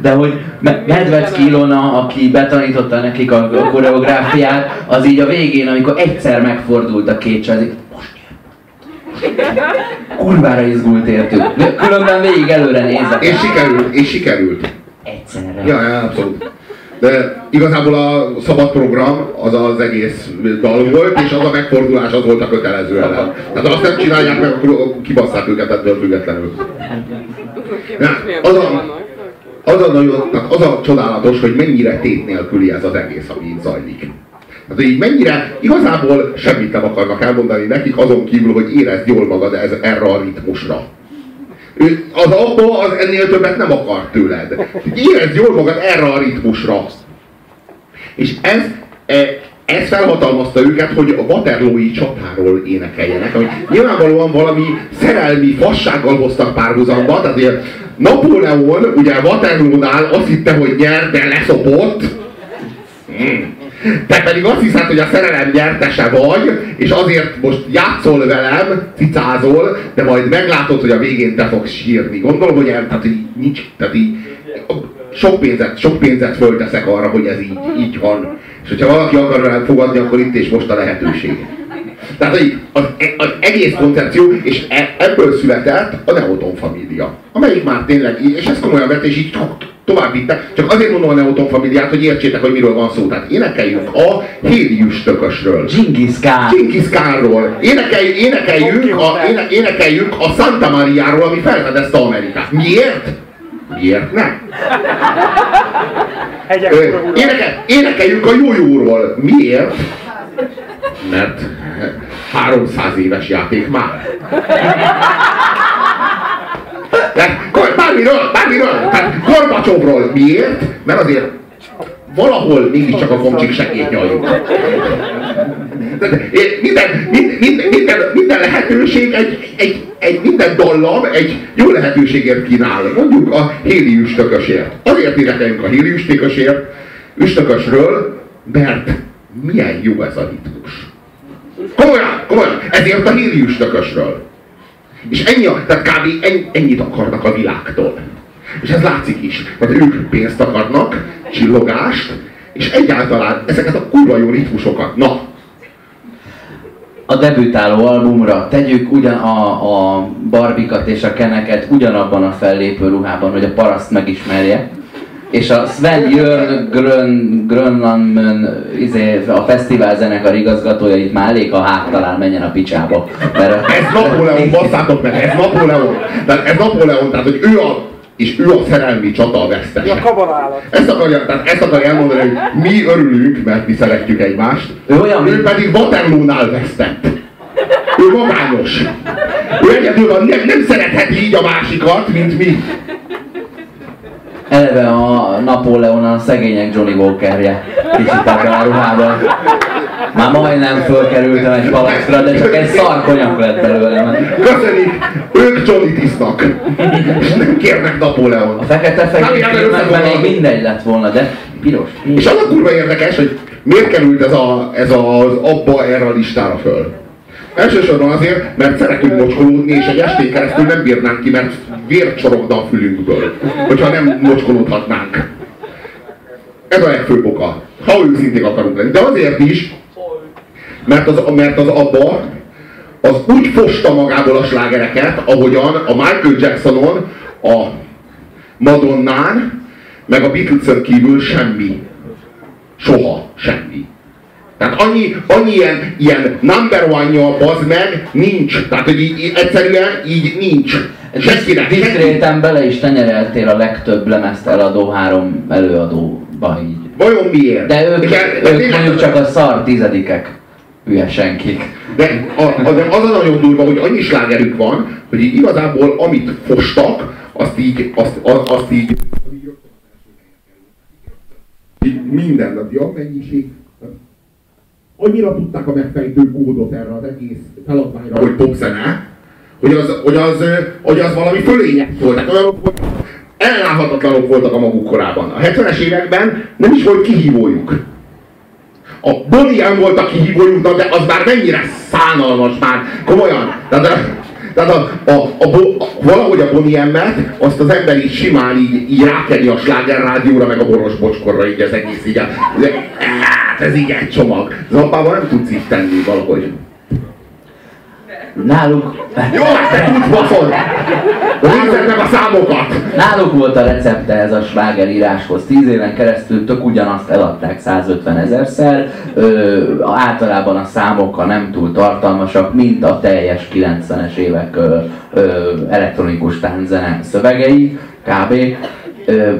de hogy Medvec Kilona, aki betanította nekik a koreográfiát, az így a végén, amikor egyszer megfordult a két család, most Kurvára izgult értük. Különben végig előre nézek. És sikerült, és sikerült. Egyszerre. Ja, ja, abszolút. De igazából a szabad program az az egész dal volt, és az a megfordulás az volt a kötelező ellen. Tehát azt nem csinálják meg, akkor kibasszák őket ettől függetlenül. Ja, az, a, az, a nagyon, az a csodálatos, hogy mennyire tét nélküli ez az egész, ami itt zajlik. Hát így mennyire igazából semmit nem akarnak elmondani nekik, azon kívül, hogy érezd jól magad ez, erre a ritmusra. Ő, az abba az ennél többet nem akar tőled. Érezd jól magad erre a ritmusra. És ez, e, ez felhatalmazta őket, hogy a Waterloo-i csatáról énekeljenek, ami nyilvánvalóan valami szerelmi fassággal hoztak párhuzamba, tehát ugye Napóleon ugye Waterloo-nál azt hitte, hogy nyer, de leszopott. Hmm. Te pedig azt hiszed, hogy a szerelem nyertese vagy, és azért most játszol velem, cicázol, de majd meglátod, hogy a végén te fogsz sírni. Gondolom, hogy el, tehát így nincs, tehát így sok pénzet, sok pénzet fölteszek arra, hogy ez így, így van. És hogyha valaki akar velem fogadni, akkor itt és most a lehetőség. Tehát az, az egész koncepció, és e, ebből született a Neoton família, amelyik már tényleg, és ez komolyan vett, és így tovább vitte. Csak azért mondom a Neoton familiát, hogy értsétek, hogy miről van szó. Tehát énekeljünk a Hélius tökösről. Genghis Khan. Genghis Khanról. Énekelj, énekeljünk, a, éne, énekeljünk a Santa Mariáról, ami felfedezte Amerikát. Miért? Miért nem? Énekel, énekeljünk a jójóról. Miért? Mert 300 éves játék már. De bármiről, bármiről, tehát Gorbacsovról. Miért? Mert azért valahol mégiscsak a komcsik segít nyaljuk. Minden, minden, minden, minden lehetőség, egy, egy, egy, minden dallam egy jó lehetőségért kínál. Mondjuk a Héli üstökösért. Azért énekeljünk a Héli üstökösért, üstökösről, mert milyen jó ez a ritmus. Komolyan, komolyan, ezért a Héli üstökösről. És ennyi, tehát kb. ennyit akarnak a világtól. És ez látszik is. Tehát ők pénzt akarnak, csillogást, és egyáltalán ezeket a kurva jó ritmusokat. Na, a debütáló albumra tegyük ugyan a, a barbikat és a keneket ugyanabban a fellépő ruhában, hogy a paraszt megismerje. És a Sven Jörn Grön, Grönlandmön izé, a fesztivál zenekar igazgatója itt már elég a háttalán menjen a picsába. Mert ez Napóleon, basszátok meg, ez Napóleon. Tehát ez Napóleon, tehát hogy ő a és ő a szerelmi csata a vesztes. A kabanálat. Ezt akarja, tehát ezt akarja elmondani, hogy mi örülünk, mert mi szeretjük egymást. Ő, olyan, ő pedig Waterloo-nál vesztett. Ő magányos. Ő egyedül van, nem, nem szeretheti így a másikat, mint mi. Eleve a Napóleon a szegények Johnny Walkerje. Kicsit a ruhában. Már majdnem fölkerültem egy palacra, de csak egy szar konyak lett belőle. Köszönjük! Ők Johnny tisztak. És nem kérnek Napóleon. A fekete fehér filmekben még mindegy lett volna, de piros. És az a kurva érdekes, hogy miért került ez, a, ez az abba erre a listára föl. Elsősorban azért, mert szeretünk mocskolódni, és egy estén keresztül nem bírnánk ki, mert vért csorogna a fülünkből, hogyha nem mocskolódhatnánk. Ez a legfőbb oka, ha őszinték akarunk lenni. De azért is, mert az, mert az abba az úgy fosta magából a slágereket, ahogyan a Michael Jacksonon, a Madonnán, meg a Beatlesen kívül semmi. Soha semmi. Tehát annyi, annyi ilyen, ilyen number one-ja, bazd meg, nincs. Tehát, hogy így, egyszerűen így nincs. Senkinek. Diszkréten bele is tenyereltél a legtöbb lemezt eladó három előadóba így. Vajon miért? De ők, de, de ők mondjuk csak a szar tizedikek. Hülye senkik. De, a, a, de az a nagyon durva, hogy annyi slágerük van, hogy így igazából amit fostak, azt így, azt, azt, azt így, így minden, a mennyiség, annyira tudták a megfejtő kódot erre az egész feladványra, hogy popzene, hogy az, hogy az, hogy az valami fölények voltak, olyanok voltak, ellenállhatatlanok voltak a maguk korában. A 70-es években nem is volt kihívójuk. A Bonnie volt a kihívójuk, de az már mennyire szánalmas már, komolyan. De, de, Tehát a, a, a, a, valahogy a Bonnie azt az ember így simán így, így rákeri a sláger rádióra, meg a boros bocskorra, így az egész így. De, hát ez így egy csomag. Zappával nem tudsz így tenni valahogy. Náluk... Jó, hát te tudsz baszod! Nézzed meg a számokat! Náluk volt a recepte ez a sláger íráshoz. Tíz éven keresztül tök ugyanazt eladták 150 ezerszer. Ö, általában a számok a nem túl tartalmasak, mint a teljes 90-es évek ö, ö, elektronikus tánzene szövegei, kb. Ö,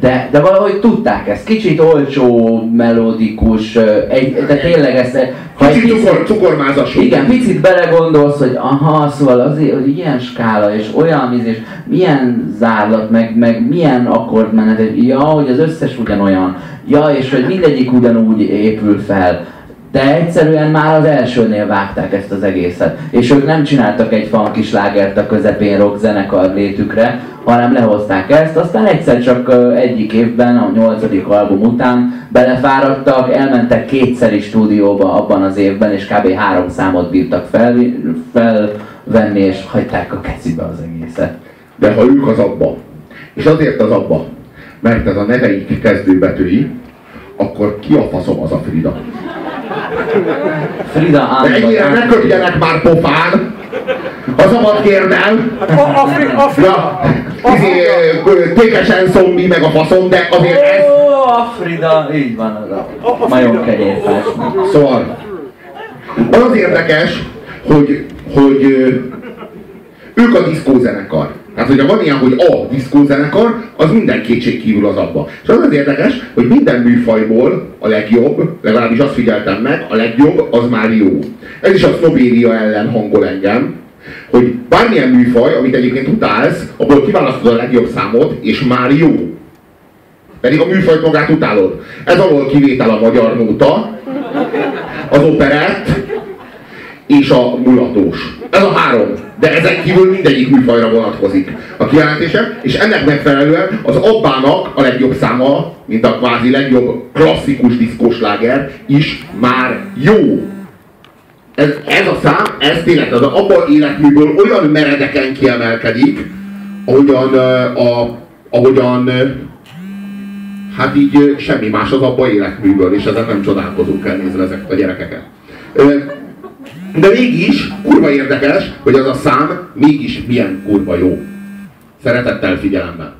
de, de valahogy tudták ezt. Kicsit olcsó, melodikus, egy, de tényleg ezt... Ha egy cukor, cukormázas. Igen, picit belegondolsz, hogy aha, szóval azért, hogy ilyen skála, és olyan és milyen zárlat, meg, meg milyen akkordmenet, ja, hogy az összes ugyanolyan, ja, és hogy mindegyik ugyanúgy épül fel de egyszerűen már az elsőnél vágták ezt az egészet. És ők nem csináltak egy funky slágert a közepén rock zenekar létükre, hanem lehozták ezt, aztán egyszer csak egyik évben, a nyolcadik album után belefáradtak, elmentek kétszeri stúdióba abban az évben, és kb. három számot bírtak fel, felvenni, és hagyták a kezébe az egészet. De ha ők az abba, és azért az abba, mert ez a neveik kezdőbetűi, akkor ki a faszom az a Frida? Frida. Ennyire ne köpjenek már pofán! A szabad kérdem! A, Frida! Izé, tékesen szombi meg a faszom, de azért ez... a Frida, így van az a majom kenyérfás. Szóval, az az érdekes, hogy, hogy ők a diszkózenekar. Hát, hogyha van ilyen, hogy a diszkózenekar, az minden kétség kívül az abba. És az az érdekes, hogy minden műfajból a legjobb, legalábbis azt figyeltem meg, a legjobb az már jó. Ez is a sznobéria ellen hangol engem, hogy bármilyen műfaj, amit egyébként utálsz, abból kiválasztod a legjobb számot, és már jó. Pedig a műfajt magát utálod. Ez alól kivétel a magyar nóta, az operett, és a mulatós. Ez a három. De ezek kívül mindegyik műfajra vonatkozik a kijelentésem, és ennek megfelelően az Abbának a legjobb száma, mint a kvázi legjobb klasszikus diszkósláger is már jó. Ez, ez a szám, ez tényleg az abba életműből olyan meredeken kiemelkedik, ahogyan, a, ahogyan hát így semmi más az abba életműből, és ezen nem csodálkozunk el nézve ezeket a gyerekeket. De mégis kurva érdekes, hogy az a szám mégis milyen kurva jó. Szeretettel figyelemben.